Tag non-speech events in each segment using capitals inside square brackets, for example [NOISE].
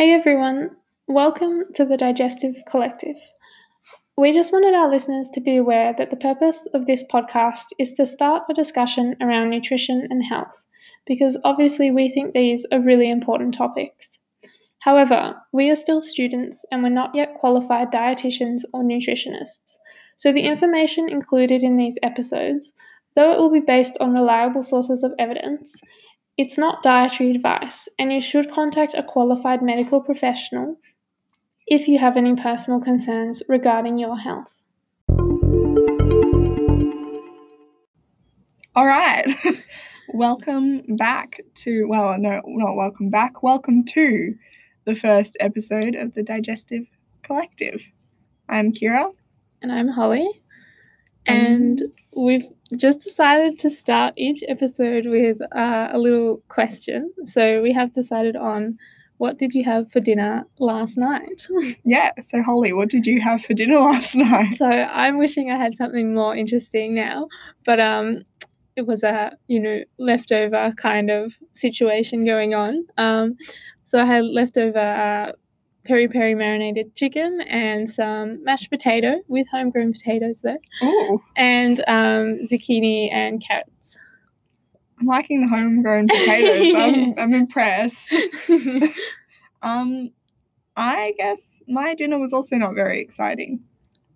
Hey everyone, welcome to the Digestive Collective. We just wanted our listeners to be aware that the purpose of this podcast is to start a discussion around nutrition and health, because obviously we think these are really important topics. However, we are still students and we're not yet qualified dietitians or nutritionists, so the information included in these episodes, though it will be based on reliable sources of evidence, it's not dietary advice, and you should contact a qualified medical professional if you have any personal concerns regarding your health. All right. [LAUGHS] welcome back to, well, no, not welcome back. Welcome to the first episode of the Digestive Collective. I'm Kira. And I'm Holly. And we've just decided to start each episode with uh, a little question. So we have decided on what did you have for dinner last night? [LAUGHS] yeah, so Holly, what did you have for dinner [LAUGHS] last night? So I'm wishing I had something more interesting now, but um, it was a you know leftover kind of situation going on. Um, so I had leftover uh, peri peri marinated chicken and some mashed potato with homegrown potatoes though. Oh. And um, zucchini and carrots. I'm liking the homegrown potatoes. [LAUGHS] I'm, I'm impressed. [LAUGHS] um, I guess my dinner was also not very exciting.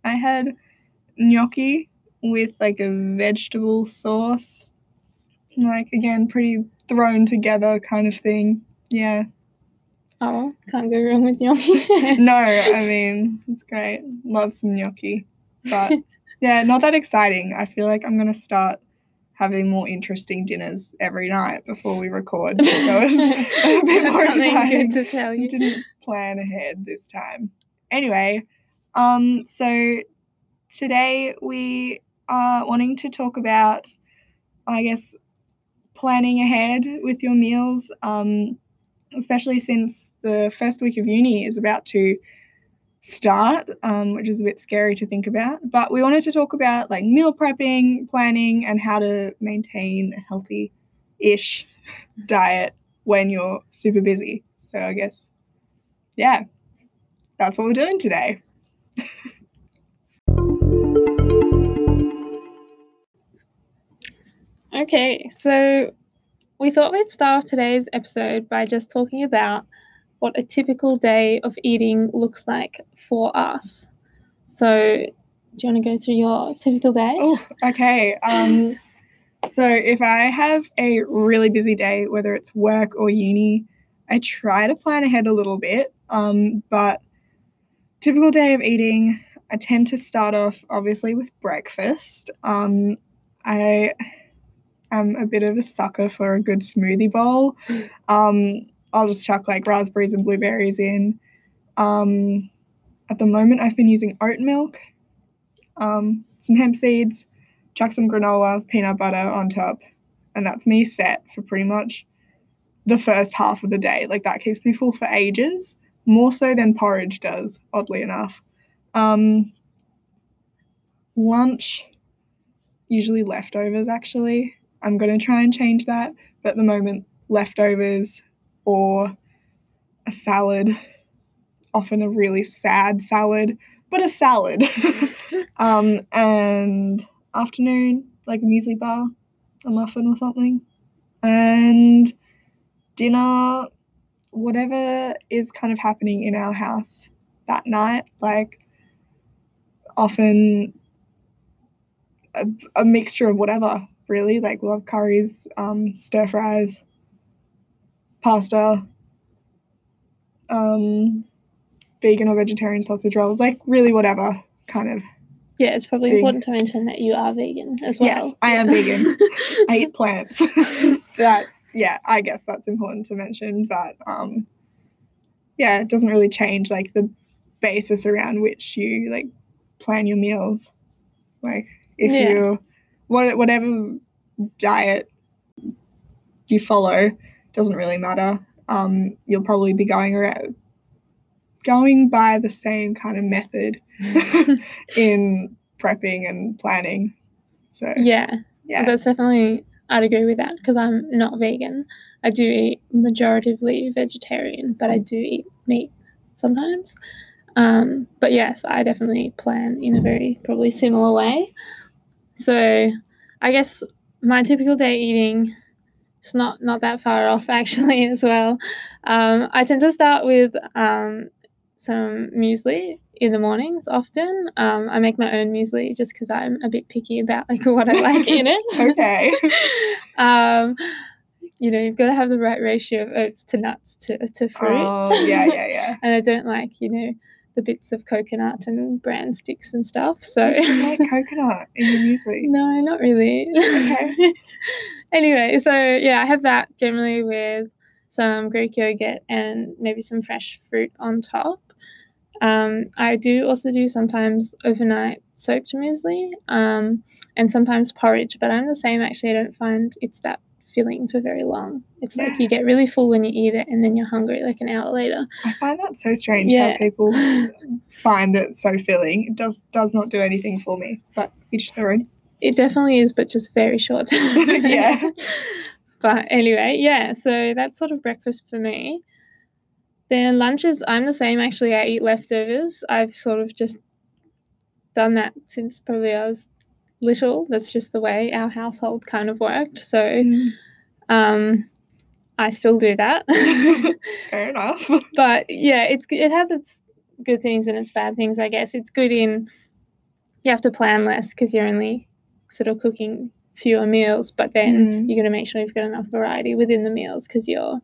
I had gnocchi with like a vegetable sauce. Like again, pretty thrown together kind of thing. Yeah. Oh, can't go wrong with gnocchi. [LAUGHS] no, I mean, it's great. Love some gnocchi. But [LAUGHS] yeah, not that exciting. I feel like I'm going to start having more interesting dinners every night before we record. So it's [LAUGHS] a bit more exciting. Good to tell you. Didn't plan ahead this time. Anyway, um, so today we are wanting to talk about, I guess, planning ahead with your meals. Um, especially since the first week of uni is about to start, um, which is a bit scary to think about. But we wanted to talk about like meal prepping, planning, and how to maintain a healthy ish diet when you're super busy. So I guess, yeah, that's what we're doing today. [LAUGHS] okay, so we thought we'd start off today's episode by just talking about what a typical day of eating looks like for us. So, do you want to go through your typical day? Oh, okay. Um, so, if I have a really busy day, whether it's work or uni, I try to plan ahead a little bit. Um, but typical day of eating, I tend to start off obviously with breakfast. Um, I am a bit of a sucker for a good smoothie bowl. Um, I'll just chuck like raspberries and blueberries in. Um, at the moment, I've been using oat milk, um, some hemp seeds, chuck some granola, peanut butter on top, and that's me set for pretty much the first half of the day. Like that keeps me full for ages, more so than porridge does, oddly enough. Um, lunch, usually leftovers actually. I'm going to try and change that. But at the moment, leftovers or a salad, often a really sad salad, but a salad. [LAUGHS] um, and afternoon, like a muesli bar, a muffin or something. And dinner, whatever is kind of happening in our house that night, like often a, a mixture of whatever really. Like we'll curries, um, stir fries, pasta, um, vegan or vegetarian sausage rolls, like really whatever kind of. Yeah, it's probably thing. important to mention that you are vegan as well. Yes, I yeah. am vegan. [LAUGHS] I eat plants. [LAUGHS] that's yeah, I guess that's important to mention, but um yeah, it doesn't really change like the basis around which you like plan your meals. Like if yeah. you what whatever diet you follow doesn't really matter. Um, you'll probably be going around going by the same kind of method [LAUGHS] in prepping and planning. So yeah, yeah, that's definitely I'd agree with that because I'm not vegan. I do eat majoritively vegetarian, but I do eat meat sometimes. Um, but yes, I definitely plan in a very probably similar way. So I guess my typical day eating is not not that far [LAUGHS] off actually as well. Um, I tend to start with um, some muesli in the mornings often. Um, I make my own muesli just because I'm a bit picky about like what I like in it. [LAUGHS] okay. [LAUGHS] um, you know, you've got to have the right ratio of oats to nuts to, to fruit. Oh, yeah, yeah, yeah. and I don't like, you know, the bits of coconut and bran sticks and stuff. So like [LAUGHS] coconut in your muesli. no, not really. Okay. [LAUGHS] anyway, so yeah, I have that generally with some Greek yogurt and maybe some fresh fruit on top. Um, I do also do sometimes overnight soaked muesli um, and sometimes porridge, but I'm the same actually. I don't find it's that filling for very long. It's like you get really full when you eat it and then you're hungry like an hour later. I find that so strange Yeah. how people [LAUGHS] find it so filling. It does does not do anything for me, but each their own. It definitely is, but just very short. [LAUGHS] Yeah. [LAUGHS] But anyway, yeah, so that's sort of breakfast for me. Then lunches, I'm the same actually. I eat leftovers. I've sort of just done that since probably I was little. That's just the way our household kind of worked. So Mm. um, I still do that. [LAUGHS] Fair enough. [LAUGHS] but yeah, it's it has its good things and its bad things. I guess it's good in you have to plan less because you're only sort of cooking fewer meals, but then Mm. you got to make sure you've got enough variety within the meals because you're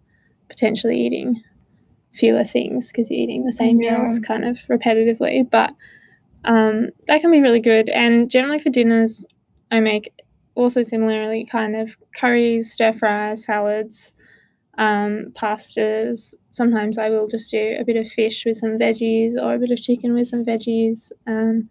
potentially eating fewer things because you're eating the same Yeah. meals kind of repetitively. But um, that can be really good. And generally for dinners, I make also similarly kind of curries, stir fries, salads, um, pastas. Sometimes I will just do a bit of fish with some veggies or a bit of chicken with some veggies. Um,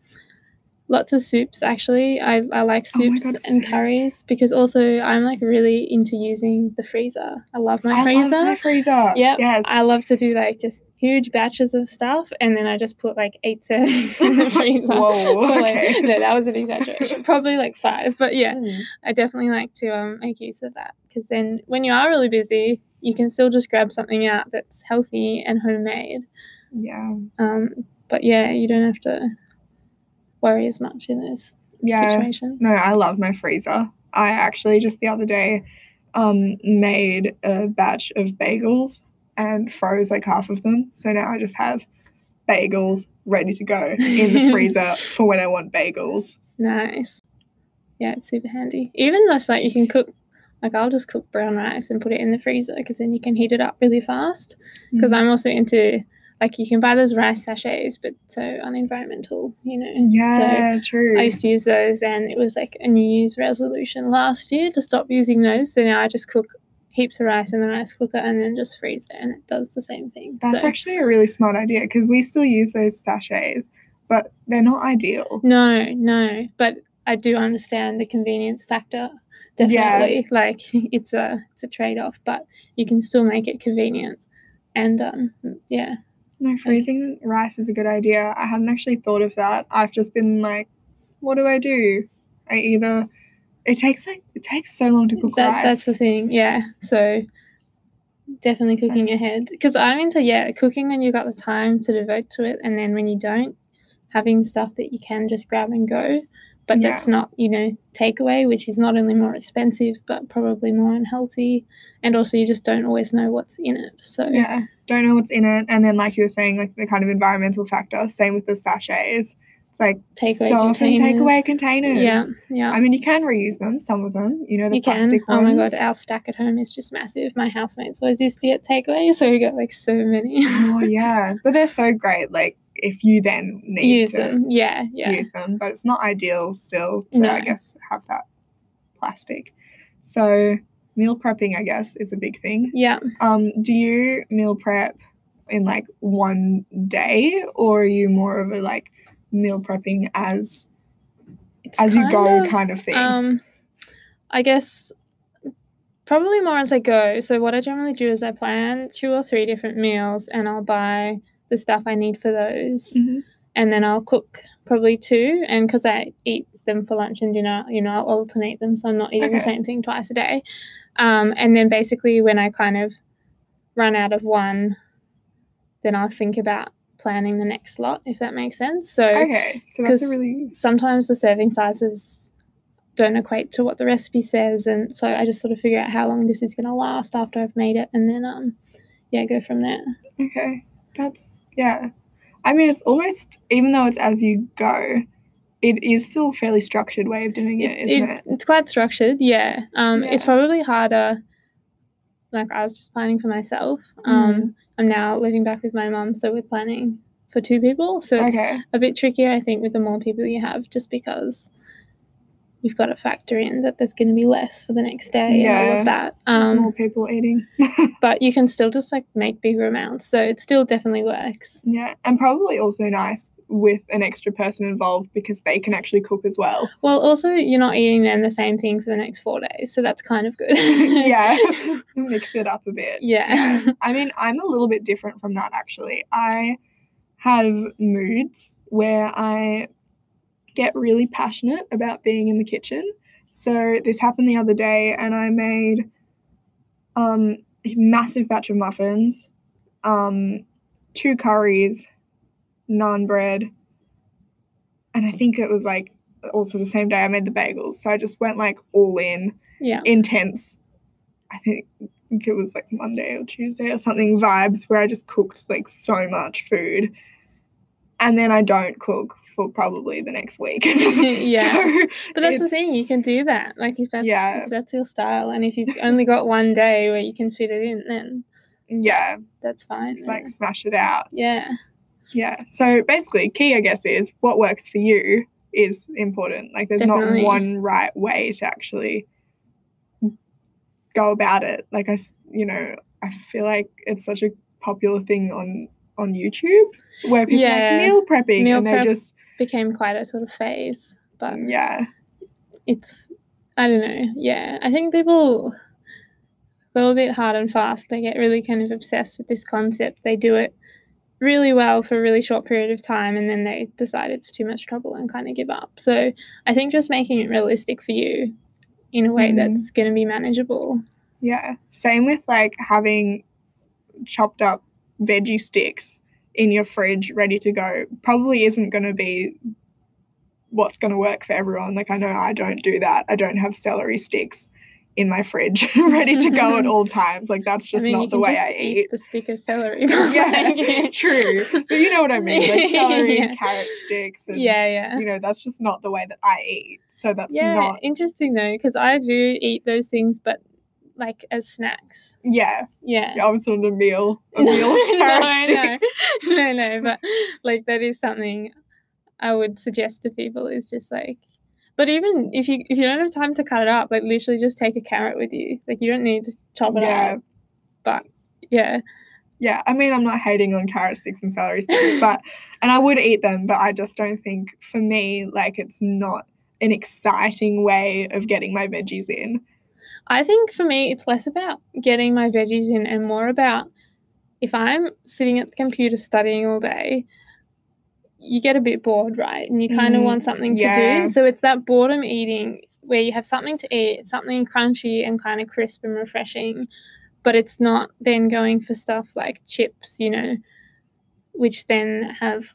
lots of soups actually. I, I like Oh soups God, and curries because also I'm like really into using the freezer. I love my I freezer. love my freezer. Yep. Yes. I love to do like just huge batches of stuff and then I just put like eight servings [LAUGHS] in the freezer. Whoa, [LAUGHS] like- okay. no, that was an exaggeration. Probably like five. But yeah, Mm. I definitely like to um, make use of that because then when you are really busy, you can still just grab something out that's healthy and homemade. Yeah. Um, but yeah, you don't have to worry as much in those Yeah. situations. No, I love my freezer. I actually just the other day um made a batch of bagels and froze like half of them. So now I just have bagels ready to go in the [LAUGHS] freezer for when I want bagels. Nice. Yeah, it's super handy. Even just like you can cook, like I'll just cook brown rice and put it in the freezer because then you can heat it up really fast. Because Mm. I'm also into, like, you can buy those rice sachets, but so unenvironmental, you know. So Yeah, true. I used to use those, and it was like a New Year's resolution last year to stop using those. So now I just cook heaps of rice in the rice cooker and then just freeze it, and it does the same thing. That's so actually a really smart idea because we still use those sachets, but they're not ideal. no, no, but I do understand the convenience factor. Yeah. Definitely, like [LAUGHS] it's a it's a trade off, but you can still make it convenient, and um, yeah, No, freezing rice is a good idea. I hadn't actually thought of that. I've just been like, what do I do? I either it takes like it takes so long to cook that, rice. that's the thing. Yeah, so definitely cooking ahead because I'm into yeah cooking when you've got the time to devote to it, and then when you don't, having stuff that you can just grab and go. But Yeah. that's not, you know, takeaway, which is not only more expensive, but probably more unhealthy. And also, you just don't always know what's in it. So, yeah, don't know what's in it, and then like you were saying, like the kind of environmental factor. Same with the sachets. It's like Takeaway so containers. takeaway containers. yeah, yeah. I mean, you can reuse them. Some of them, you know, the you can. plastic Oh my god, our stack at home is just massive. My housemates always used to get takeaway, so we got like so many. oh yeah, [LAUGHS] but they're so great. Like if you then need Use to them. Yeah, yeah. use them, but it's not ideal still to No. I guess have that plastic. So meal prepping, I guess, is a big thing. Yeah. Um, do you meal prep in like one day, or are you more of a like meal prepping as It's as you go of- kind of thing? Um, I guess probably more as I go. So what I generally do is I plan two or three different meals, and I'll buy the stuff I need for those, Mhm. and then I'll cook probably two. And because I eat them for lunch and dinner, you know, I'll alternate them, so I'm not eating the same thing twice a day. Um, and then basically when I kind of run out of one. then I'll think about planning the next lot, if that makes sense. So Okay, so that's really sometimes the serving sizes don't equate to what the recipe says, and so I just sort of figure out how long this is going to last after I've made it, and then um, yeah, go from there. okay. That's yeah. I mean, it's almost even though it's as you go, it is still a fairly structured way of doing it, It- isn't it- it? It's quite structured, yeah. Um, it's probably harder. Like I was just planning for myself. Um, Mm. I'm now living back with my mum, so we're planning for two people. So it's Okay. a bit trickier, I think, with the more people you have, just because you've got to factor in that there's going to be less for the next day and all of that. Um, more people eating. [LAUGHS] but you can still just like make bigger amounts, so it still definitely works. yeah, and probably also nice with an extra person involved because they can actually cook as well. Well, also you're not eating then the same thing for the next four days, so that's kind of good. [LAUGHS] yeah, [LAUGHS] [LAUGHS] mix it up a bit. yeah. I mean, I'm a little bit different from that actually. I have moods where I get really passionate about being in the kitchen. So this happened the other day and I made um a massive batch of muffins, um two curries, naan bread, and I think it was like also the same day I made the bagels. So I just went like all in yeah. intense. I think, I think it was like Monday or Tuesday or something vibes where I just cooked like so much food, and then I don't cook for probably the next week. [LAUGHS] [LAUGHS] Yeah. So, But that's the thing, you can do that. Like if that's Yeah. if that's your style and if you've only got one day where you can fit it in, then yeah, that's fine. just like smash it out. yeah. Yeah. So basically, key I guess is what works for you is important. Like there's Definitely. not one right way to actually go about it. Like I, you know, I feel like it's such a popular thing on on YouTube where people are Yeah. like meal prepping Meal and they prep. just Became quite a sort of phase. But yeah it's I don't know. Yeah. I think people go a bit hard and fast. They get really kind of obsessed with this concept. They do it really well for a really short period of time and then they decide it's too much trouble and kind of give up. So I think just making it realistic for you in a way Mm. that's going to be manageable. yeah. Same with like having chopped up veggie sticks in your fridge ready to go probably isn't going to be what's going to work for everyone. Like I know I don't do that. I don't have celery sticks in my fridge [LAUGHS] ready to go at [LAUGHS] all times. Like that's just I mean, not the way I eat. the stick of celery. [LAUGHS] yeah, true. But you know what I mean? Like celery, Yeah. carrot sticks, and yeah, yeah. you know that's just not the way that I eat. So that's yeah, not. interesting though, because I do eat those things, but like as snacks. Yeah, Yeah. I was on a meal, a meal of carrot no, no, no, no, but like that is something I would suggest to people is just like, but even if you if you don't have time to cut it up, like literally just take a carrot with you. Like you don't need to chop it Yeah. up. But yeah, Yeah, I mean, I'm not hating on carrot sticks and celery sticks, [LAUGHS] but and I would eat them, but I just don't think for me, like, it's not an exciting way of getting my veggies in. I think for me it's less about getting my veggies in and more about if I'm sitting at the computer studying all day, you get a bit bored, right? And you kind of Mm, want something to yeah. do. So it's that boredom eating where you have something to eat, something crunchy and kind of crisp and refreshing, but it's not then going for stuff like chips, you know, which then have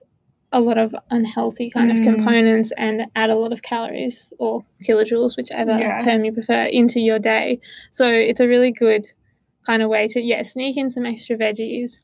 a lot of unhealthy kind of Mm. components and add a lot of calories or kilojoules, whichever Yeah. term you prefer, into your day. So it's a really good kind of way to yeah sneak in some extra veggies,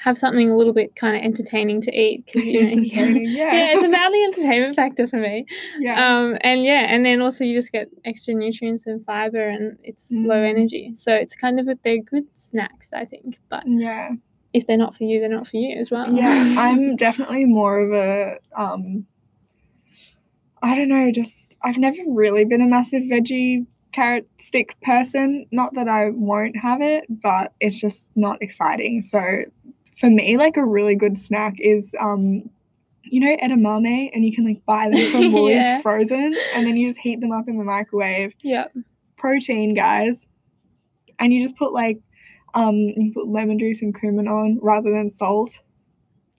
have something a little bit kind of entertaining to eat because you know [LAUGHS] [LAUGHS] yeah. yeah it's about the entertainment factor for me. yeah. Um and yeah and then also you just get extra nutrients and fiber and it's low Mm. energy. So it's kind of a, they're good snacks I think, but yeah. if they're not for you, they're not for you as well. Yeah, I'm [LAUGHS] definitely more of a um I don't know, just I've never really been a massive veggie carrot stick person. Not that I won't have it, but it's just not exciting. So for me, like a really good snack is um you know edamame and you can like buy them from [LAUGHS] Woolies Yeah. frozen and then you just heat them up in the microwave. Yeah. Protein, guys. And you just put like um you put lemon juice and cumin on rather than salt.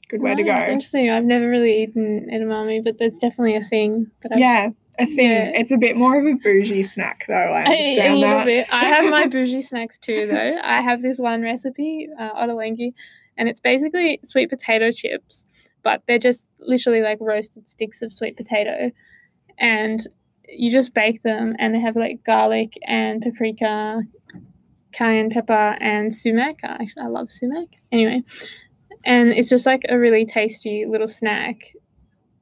Good way to go. Interesting. I've never really eaten edamame, but that's definitely a thing. That Yeah, a thing. Yeah. It's a bit more of a bougie snack, though. I [LAUGHS] a understand little that. bit. I have my [LAUGHS] bougie snacks too, though. I have this one recipe, uh, ottolenghi, and it's basically sweet potato chips, but they're just literally like roasted sticks of sweet potato, and you just bake them, and they have like garlic and paprika, cayenne pepper, and sumac. Actually, I love sumac. Anyway, and it's just like a really tasty little snack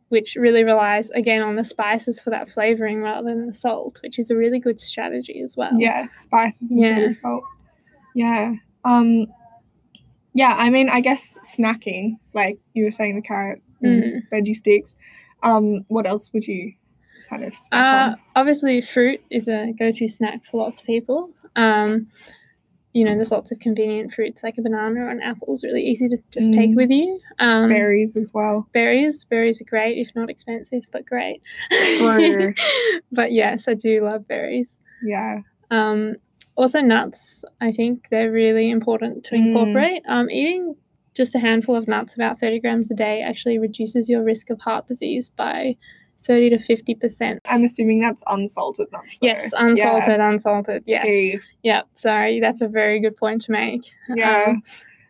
which really relies again on the spices for that flavoring rather than the salt, which is a really good strategy as well. Yeah, spices instead Yeah. of salt. Yeah. Um yeah, I mean I guess snacking, like you were saying the carrot and Mm. veggie sticks. Um, what else would you kind of snack Uh, obviously, fruit is a go-to snack for lots of people. Um, you know, there's lots of convenient fruits like a banana or an apple is really easy to just take Mm. with you. Um, Berries as well. berries, berries are great if not expensive, but great. [LAUGHS] But yes, I do love berries. Yeah. Um, also, nuts. I think they're really important to Mm. incorporate. Um, eating just a handful of nuts, about 30 grams a day, actually reduces your risk of heart disease by 30 to 50%. I'm assuming that's unsalted nuts. though. Yes, unsalted, unsalted. Yes. Key. Yep. Sorry, that's a very good point to make. Yeah. Um,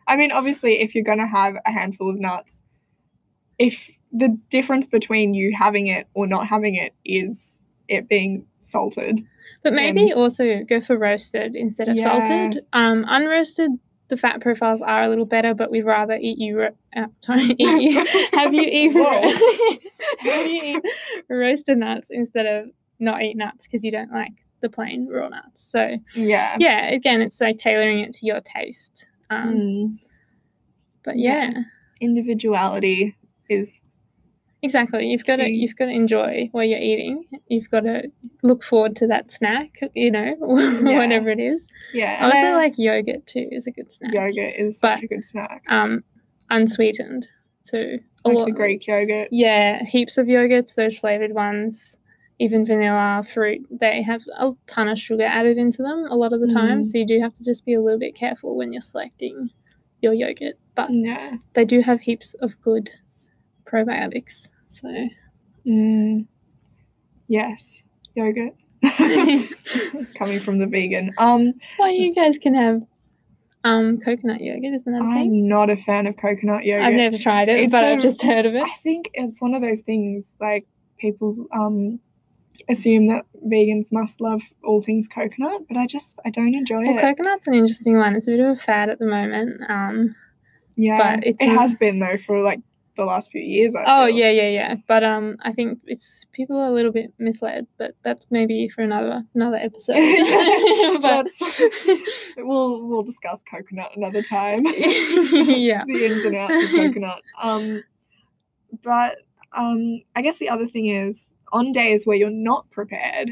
I mean, obviously, if you're going to have a handful of nuts, if the difference between you having it or not having it is it being salted, but maybe also go for roasted instead of Yeah. salted. Um, unroasted, the fat profiles are a little better, but we'd rather eat you. Ro- uh, [LAUGHS] sorry, eat you. [LAUGHS] have you? Whoa. [LAUGHS] have you eat roasted nuts instead of not eat nuts because you don't like the plain raw nuts. So yeah. yeah, again, it's like tailoring it to your taste. Um, Mm. But yeah. Yeah. Individuality is Exactly. You've got to Mm. you've got to enjoy what you're eating. You've got to look forward to that snack. You know, [LAUGHS] whatever it is. yeah. I also like yogurt too. Is a good snack. yogurt is But- such a good snack. Um, unsweetened. So a Like lot. the Greek yogurt. Yeah, heaps of yogurts. Those flavored ones, even vanilla, fruit. They have a ton of sugar added into them a lot of the time. Mm. So you do have to just be a little bit careful when you're selecting your yogurt. But Yeah. they do have heaps of good probiotics. So. Mm. Yes. Yogurt. [LAUGHS] Coming from the vegan. Um, Well, you guys can have um coconut yogurt, isn't that? I'm not a fan of coconut yogurt. I've never tried it, It's but I've just heard of it. I think it's one of those things like people um assume that vegans must love all things coconut, but I just I don't enjoy Well, it. coconut's an interesting one. It's a bit of a fad at the moment. Um, yeah, but it's it has been though for like the last few years. I oh feel. yeah, yeah, yeah. But um, I think it's people are a little bit misled, but that's maybe for another another episode. [LAUGHS] [LAUGHS] but [LAUGHS] we'll we'll discuss coconut another time. yeah, the ins and outs of coconut. Um, but um, I guess the other thing is on days where you're not prepared,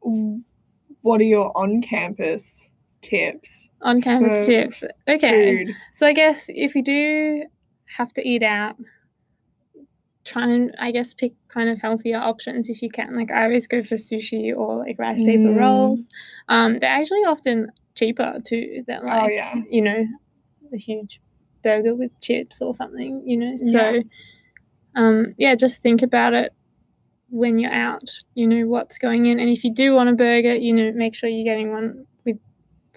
what are your on-campus tips? on campus tips. Okay, Food. so I guess if you do have to eat out, try and I guess pick kind of healthier options if you can. Like I always go for sushi or like rice paper Mm. rolls. Um, they're actually often cheaper too than like Oh yeah. you know a huge burger with chips or something. You know, Yeah. so um, yeah, just think about it when you're out. You know what's going in, and if you do want a burger, you know make sure you're getting one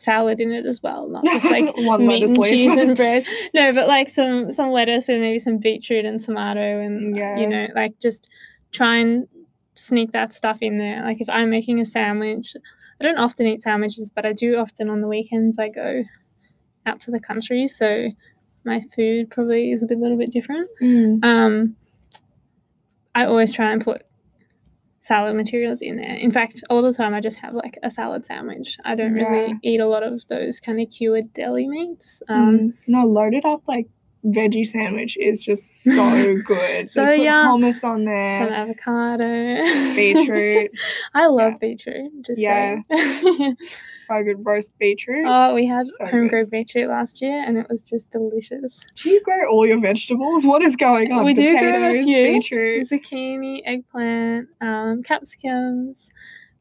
salad in it as well, not just like [LAUGHS] One meat and leaf. cheese and [LAUGHS] bread. No, but like some some lettuce and maybe some beetroot and tomato and Yeah. you know like just try and sneak that stuff in there. Like if I'm making a sandwich, I don't often eat sandwiches, but I do often on the weekends. I go out to the country, so my food probably is a bit little bit different. Mm. Um, I always try and put salad materials in there. In fact, a lot of the time I just have like a salad sandwich. I don't really eat a lot of those kind of cured deli meats. Um, Mm. No, loaded up like veggie sandwich is just [LAUGHS] so good. So put hummus on there. Some avocado, Beetroot. [LAUGHS] I love Yeah. beetroot. Just Yeah. [LAUGHS] so good roast beetroot. oh, we had So home good. grown beetroot last year, and it was just delicious. Do you grow all your vegetables? What is going on? We do grow a few. beetroot. Zucchini, eggplant, um, capsicums,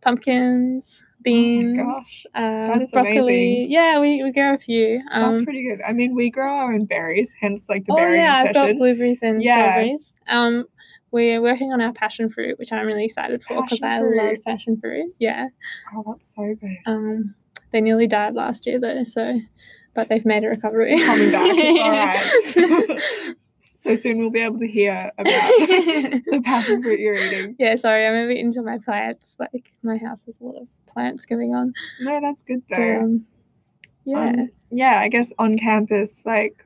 pumpkins, beans. Oh uh, that is broccoli. amazing. Yeah, we, we grow a few. Um, that's pretty good. I mean, we grow our own berries, hence like the oh berry yeah, I've got blueberries and Yeah. strawberries. Um, we're working on our passion fruit, which I'm really excited for because I love passion fruit. Yeah. oh, that's so good. Um, they nearly died last year though, so but they've made a recovery. Coming back. [LAUGHS] All right. [LAUGHS] so soon we'll be able to hear about the [LAUGHS] passion fruit you're eating. yeah, sorry, I'm a bit into my plants. Like my house has a lot of plants going on. No, that's good But, though. um, yeah. Um, yeah, I guess on campus, like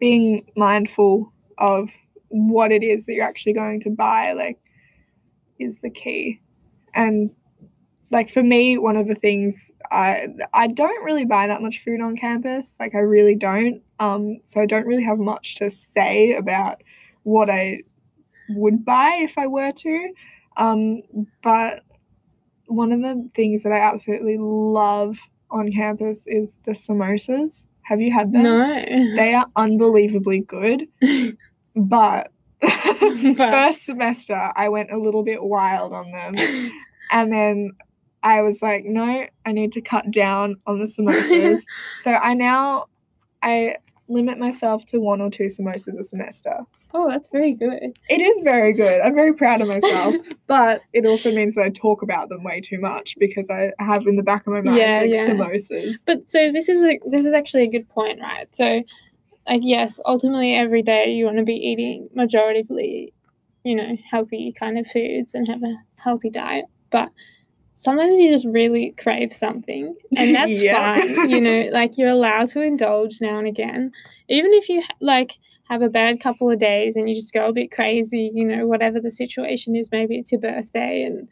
being mindful of what it is that you're actually going to buy, like, is the key. And like for me, one of the things I I don't really buy that much food on campus. Like I really don't. Um, so I don't really have much to say about what I would buy if I were to. Um, but one of the things that I absolutely love on campus is the samosas. Have you had them? no. They are unbelievably good. [LAUGHS] But [LAUGHS] But- first semester, I went a little bit wild on them. [LAUGHS] And then I was like, no, I need to cut down on the samosas. [LAUGHS] so I now I limit myself to one or two samosas a semester. oh, that's very good. It is very good. I'm very proud of myself, [LAUGHS] but it also means that I talk about them way too much because I have in the back of my mind Yeah, like yeah. samosas. But so this is a, this is actually a good point, right? So, like, yes, ultimately every day you want to be eating majoritively, you know, healthy kind of foods and have a healthy diet. But sometimes you just really crave something, and [LAUGHS] that's Yeah. fine. You know, [LAUGHS] like you're allowed to indulge now and again, even if you like have a bad couple of days and you just go a bit crazy. You know, whatever the situation is, maybe it's your birthday and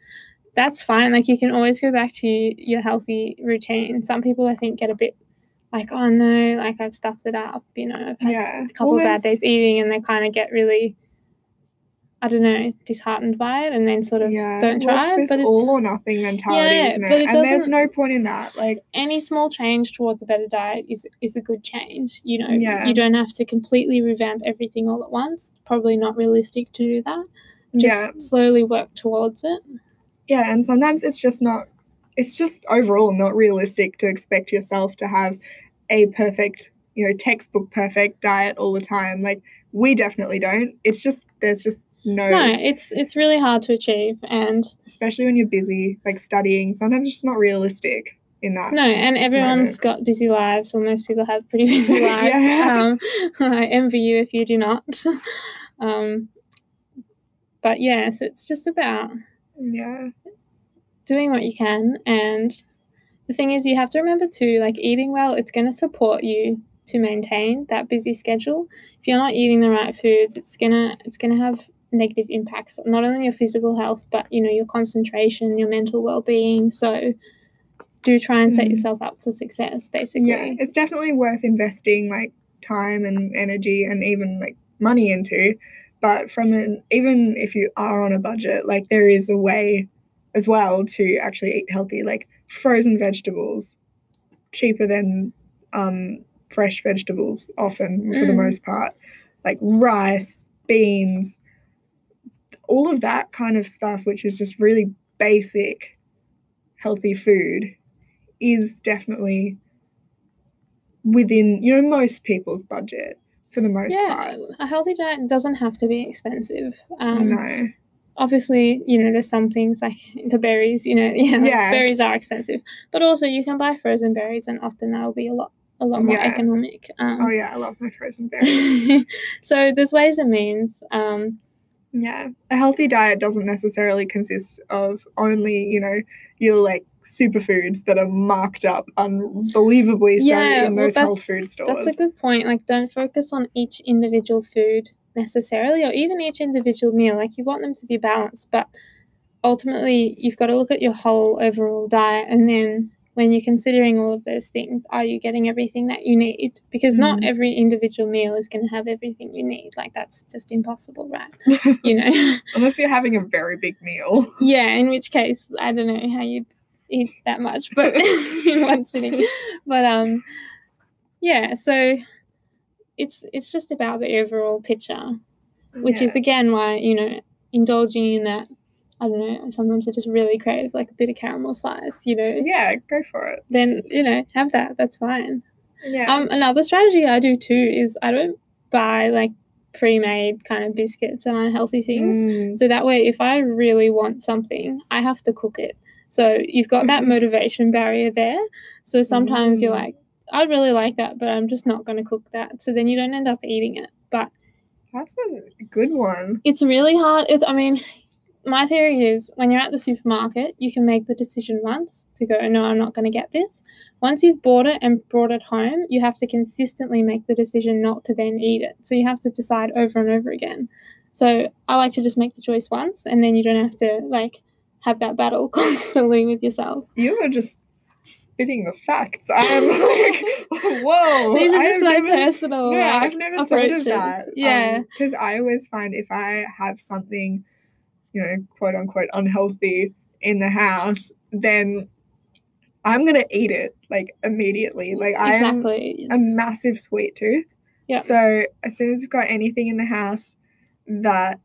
that's fine. Like you can always go back to your healthy routine. Some people I think get a bit like, oh no, like I've stuffed it up. You know, I've had Yeah. a couple Well, of bad days eating, and they kind of get really, I don't know, disheartened by it, and then sort of Yeah. don't try it. This But it's all or nothing mentality, Yeah, isn't it? it and there's no point in that. Like, any small change towards a better diet is is a good change. You know, Yeah. you don't have to completely revamp everything all at once. Probably not realistic to do that. Just yeah, slowly work towards it. yeah, and sometimes it's just not. It's just overall not realistic to expect yourself to have a perfect, you know, textbook perfect diet all the time. Like we definitely don't. It's just there's just no, No, it's it's really hard to achieve, and especially when you're busy, like studying. Sometimes it's just not realistic in that. No, and everyone's moment. got busy lives, or most people have pretty [LAUGHS] busy lives. Yeah. um, [LAUGHS] I envy you if you do not. [LAUGHS] um, but yes, it's just about Yeah, doing what you can. And the thing is, you have to remember too, like eating well, it's going to support you to maintain that busy schedule. If you're not eating the right foods, it's gonna it's gonna have negative impacts not only on your physical health, but you know your concentration, your mental well being. So do try and set Mm. yourself up for success, basically. yeah. It's definitely worth investing like time and energy and even like money into. But from an even if you are on a budget, like there is a way as well to actually eat healthy, like frozen vegetables, cheaper than um, fresh vegetables often for the Mm. most part, like rice, beans, all of that kind of stuff, which is just really basic healthy food, is definitely within you know most people's budget for the most yeah, part. a healthy diet doesn't have to be expensive. Um, no. obviously, you know, there's some things like [LAUGHS] the berries, you know, [LAUGHS] yeah, Yeah. berries are expensive, but also you can buy frozen berries, and often that'll be a lot, a lot more Yeah. economic. Um, Oh yeah, I love my frozen berries. [LAUGHS] so there's ways and means. Um, yeah. A healthy diet doesn't necessarily consist of only, you know, your like superfoods that are marked up unbelievably so Yeah, in well, those health food stores. that's a good point. Like, don't focus on each individual food necessarily, or even each individual meal. Like, you want them to be balanced, but ultimately, you've got to look at your whole overall diet, and then when you're considering all of those things, are you getting everything that you need? Because not Mhm. every individual meal is going to have everything you need. Like, that's just impossible, right? [LAUGHS] You know. [LAUGHS] Unless you're having a very big meal. Yeah, in which case I don't know how you'd eat that much, but [LAUGHS] in one sitting. But um yeah, so it's it's just about the overall picture, which is again why, you know, indulging in that I don't know, sometimes I just really crave like a bit of caramel slice, you know. Yeah, go for it. Then, you know, have that. That's fine. Yeah. Um another strategy I do too is I don't buy like pre-made kind of biscuits and unhealthy things. Mm, So that way, if I really want something, I have to cook it. So you've got that [LAUGHS] motivation barrier there. So sometimes you're Mm. like, I really like that, but I'm just not going to cook that. So then you don't end up eating it. But That's a good one. it's really hard. It's, I mean, my theory is when you're at the supermarket, you can make the decision once to go, no, I'm not going to get this. Once you've bought it and brought it home, you have to consistently make the decision not to then eat it. So you have to decide over and over again. So I like to just make the choice once and then you don't have to like have that battle [LAUGHS] constantly with yourself. You are just spitting the facts. I am like, [LAUGHS] whoa. These are just my never- personal Yeah, like, I've never approaches. thought of that. Um, yeah. Because I always find if I have something, you know, quote unquote unhealthy in the house, then I'm gonna eat it like immediately. Like I'm exactly. a massive sweet tooth. Yeah. So as soon as we've got anything in the house that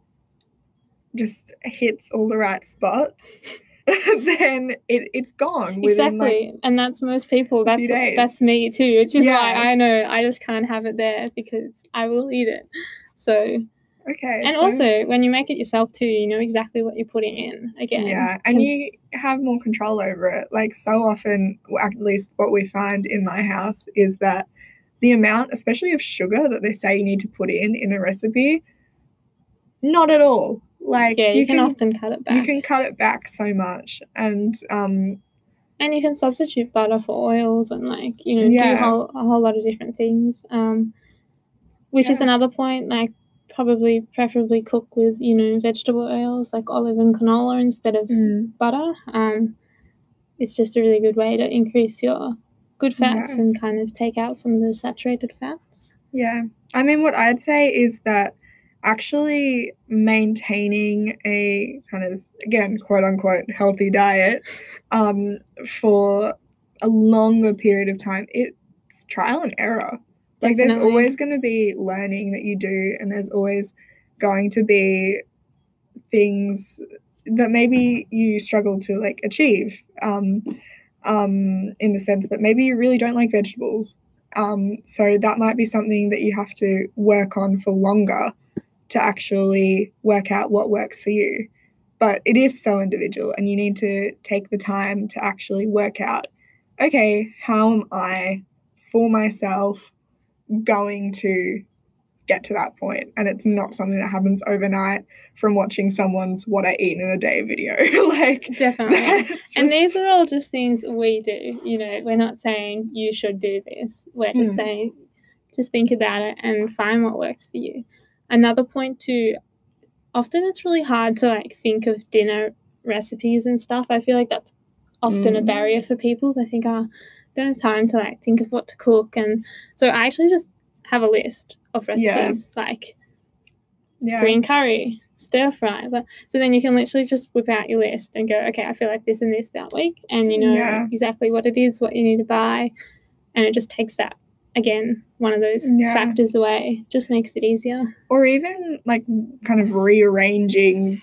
just hits all the right spots, [LAUGHS] then it, it's gone within like Exactly, and that's most people. That's that's me too. Which is Yeah. why I know I just can't have it there because I will eat it. So, okay. and so- also when you make it yourself too, you know exactly what you're putting in. Again, Yeah, and you have more control over it. Like so often, at least what we find in my house is that the amount, especially of sugar that they say you need to put in in a recipe, not at all. Like yeah, you, can, often cut it back, you can cut it back so much, and um, and you can substitute butter for oils and like you know do a whole a whole lot of different things. Um, which is another point. Like probably preferably cook with you know vegetable oils like olive and canola instead of butter. Um, it's just a really good way to increase your good fats Yeah. and kind of take out some of those saturated fats. Yeah. I mean, what I'd say is that actually maintaining a kind of, again, quote unquote, healthy diet um, for a longer period of time, it's trial and error. Like, there's always going to be learning that you do, and there's always going to be things that maybe you struggle to like achieve um, um, in the sense that maybe you really don't like vegetables. Um, so that might be something that you have to work on for longer to actually work out what works for you. But it is so individual, and you need to take the time to actually work out okay, how am I for myself going to get to that? And it's not something that happens overnight from watching someone's what I eat in a day video. [LAUGHS] like, Definitely. [LAUGHS] that's and these are all just things we do. You know, we're not saying you should do this. We're just Mm. saying just think about it and find what works for you. Another point too, often it's really hard to like think of dinner recipes and stuff. I feel like that's often a Mm. barrier for people. They think, oh, don't have time to like think of what to cook and so I actually just have a list of Yeah. recipes like yeah. green curry, stir fry. But so then you can literally just whip out your list and go, okay, I feel like this and this that week, and you know Yeah. exactly what it is, what you need to buy, and it just takes that again one of those Yeah. factors away. Just makes it easier. or even like kind of rearranging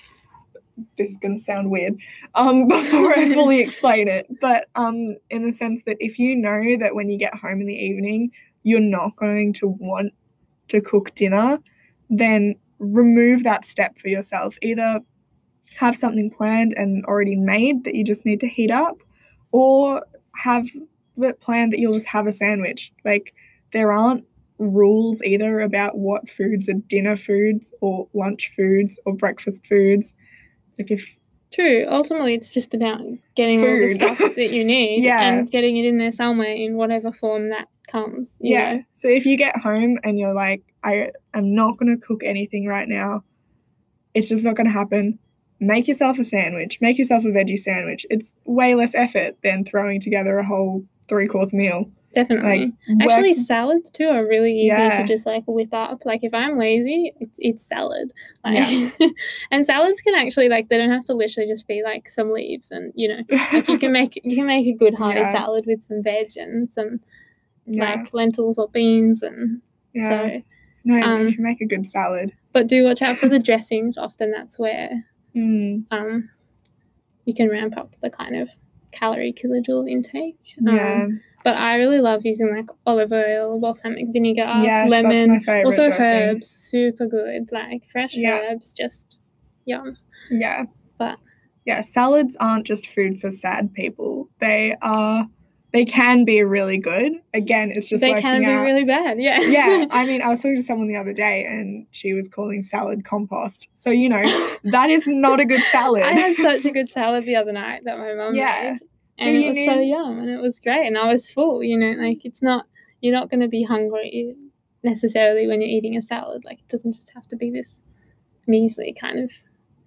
this is going to sound weird um [LAUGHS] before i fully explain it but um in the sense that if you know that when you get home in the evening you're not going to want to cook dinner then remove that step for yourself either have something planned and already made that you just need to heat up or have it planned that you'll just have a sandwich like there aren't rules either about what foods are dinner foods or lunch foods or breakfast foods. Like if True. Ultimately, it's just about getting all the stuff that you need [LAUGHS] Yeah. and getting it in there somewhere in whatever form that comes. you yeah. know? So if you get home and you're like, I am not gonna cook anything right now, it's just not gonna happen. Make yourself a sandwich. Make yourself a veggie sandwich. It's way less effort than throwing together a whole three course meal. Definitely. Like Actually, work- salads too are really easy Yeah. to just like whip up. Like if I'm lazy, it's, it's salad. Like, [LAUGHS] and salads can actually like they don't have to literally just be like some leaves and you know like you can [LAUGHS] make you can make a good hearty Yeah. salad with some veg and some yeah, like lentils or beans and yeah. so. no, um, you can make a good salad. But do watch out for the dressings. Often that's where Mm, um you can ramp up the kind of calorie kilojoule intake. Um, yeah. But I really love using like olive oil, balsamic vinegar, Yes, lemon, also dressing. herbs, super good. Like fresh Yeah. herbs, just yum. Yeah. But- yeah, salads aren't just food for sad people. They are they can be really good. Again, it's just they can be out. really bad. Yeah. yeah, I [LAUGHS] mean, I was talking to someone the other day, and she was calling salad compost. So you know that is not a good salad. [LAUGHS] I had such a good salad the other night that my mum [LAUGHS] Yeah. made, and it was so yum, and it was great, and I was full. You know, like it's not you're not going to be hungry necessarily when you're eating a salad. Like it doesn't just have to be this measly kind of.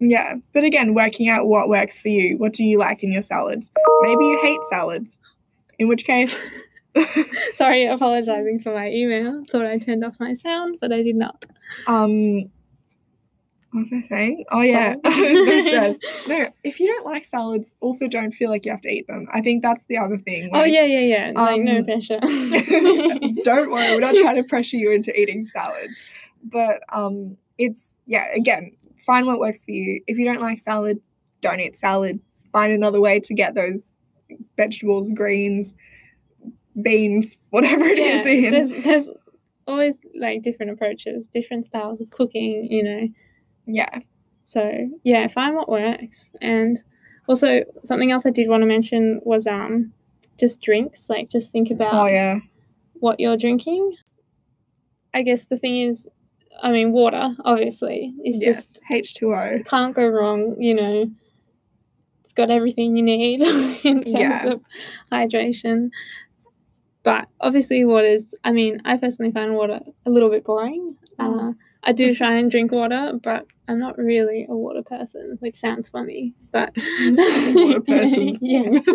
yeah, but again, working out what works for you. What do you like in your salads? Maybe you hate salads, in which case. [LAUGHS] Sorry, apologizing for my email. Thought I turned off my sound, but I did not. Um, what was I saying? Oh yeah, [LAUGHS] no stress. [LAUGHS] No, if you don't like salads, also don't feel like you have to eat them. I think that's the other thing. oh yeah, yeah, yeah. Like no um, pressure. [LAUGHS] don't worry, we're not trying to pressure you into eating salads, but um, it's yeah. Again, find what works for you. If you don't like salad, don't eat salad. Find another way to get those vegetables, greens, beans, whatever it is yeah, in. there's there's always like different approaches, different styles of cooking. You know. Yeah, So yeah, find what works. And also something else I did want to mention was um just drinks. Like just think about oh yeah, what you're drinking. I guess the thing is, I mean, water obviously is yes, just H two O. can't go wrong. You know, it's got everything you need [LAUGHS] in terms Yeah. of hydration. But obviously, water's. I mean, I personally find water a little bit boring. Mm. Uh, I do try and drink water, but I'm not really a water person, which sounds funny, but [LAUGHS] Water [LAUGHS] person. yeah. [LAUGHS]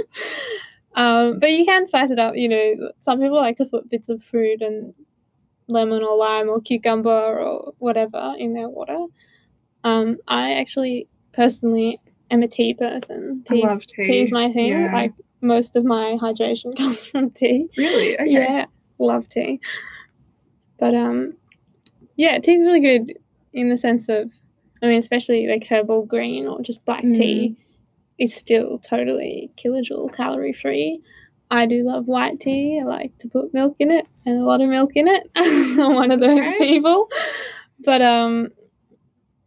Um, but you can spice it up. You know, some people like to put bits of fruit and lemon or lime or cucumber or whatever in their water. Um, I actually personally am a tea person. I Tea's, love tea. tea is my thing. Yeah. Like most of my hydration comes from tea. Really? Okay. Yeah, love tea. But um, yeah, tea's really good in the sense of, I mean, especially like herbal green or just black Mm. tea. It's still totally kilojoule calorie free. I do love white tea. I like to put milk in it and a lot of milk in it. [LAUGHS] I'm one of those people. But um,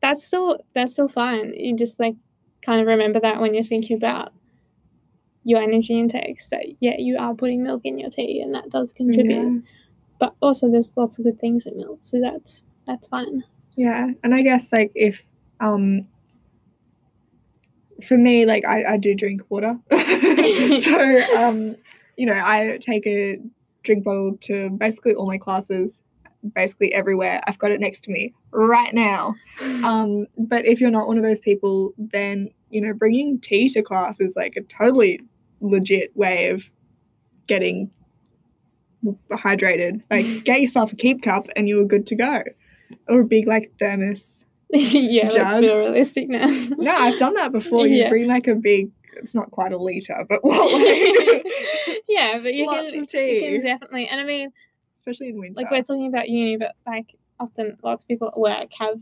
that's still that's still fine. You just like kind of remember that when you're thinking about your energy intakes that yeah you are putting milk in your tea and that does contribute Yeah. But also there's lots of good things in milk so that's that's fine Yeah, and I guess like if um for me like I, I do drink water. [LAUGHS] so [LAUGHS] um you know, I take a drink bottle to basically all my classes, basically everywhere. I've got it next to me right now. Um but if you're not one of those people then, you know, bringing tea to class is like a totally legit way of getting hydrated. Like [LAUGHS] get yourself a keep cup and you're good to go. Or a big like thermos [LAUGHS] yeah let's Jug. be realistic now no, I've done that before. You Yeah. bring like a big, it's not quite a litre, but [LAUGHS] what, like, yeah but you Lots can of you can definitely and i mean especially in winter. like we're talking about uni but like often lots of people at work have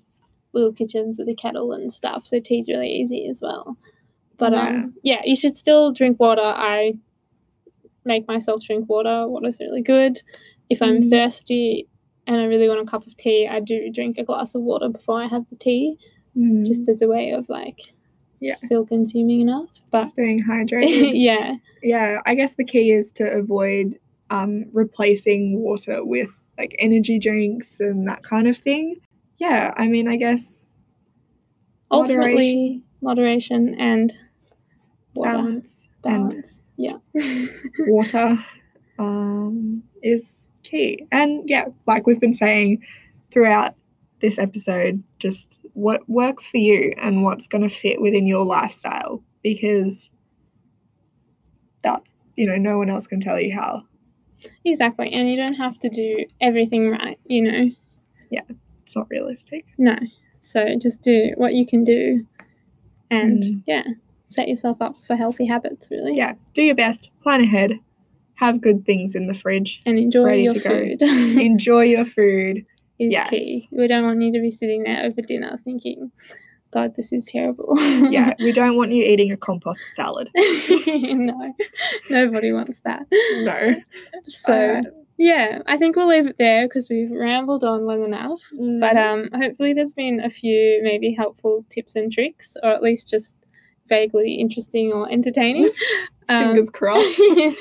little kitchens with a kettle and stuff so tea's really easy as well but Yeah. um yeah you should still drink water i make myself drink water water's really good if i'm Mm. thirsty and i really want a cup of tea i do drink a glass of water before i have the tea Mm, just as a way of like Yeah. still consuming enough but staying [LAUGHS] hydrated. yeah yeah, I guess the key is to avoid um, replacing water with like energy drinks and that kind of thing. Yeah, I mean, I guess ultimately moderation and water balance and balance. Yeah [LAUGHS] water um, is key. And yeah, like we've been saying throughout this episode, just what works for you and what's going to fit within your lifestyle because that's, you know, no one else can tell you how. Exactly. And you don't have to do everything right, you know. Yeah, it's not realistic. No. So just do what you can do and Mm. yeah, set yourself up for healthy habits really. Yeah, do your best, plan ahead, have good things in the fridge, And enjoy Ready your to go. food [LAUGHS] enjoy your food. is Yes. key. We don't want you to be sitting there over dinner thinking, God, this is terrible. [LAUGHS] Yeah, we [LAUGHS] don't want you eating a compost salad. no. Nobody wants that. No. So Uh, yeah, I think we'll leave it there because we've rambled on long enough. But Mm-hmm. um, hopefully, there's been a few maybe helpful tips and tricks, or at least just vaguely interesting or entertaining. [LAUGHS] Um, Fingers [LAUGHS] crossed. [LAUGHS]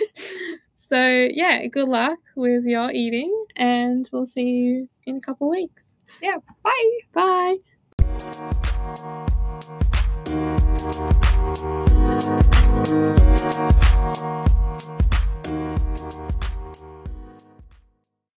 So, yeah, good luck with your eating, and we'll see you in a couple weeks. Yeah, bye. Bye.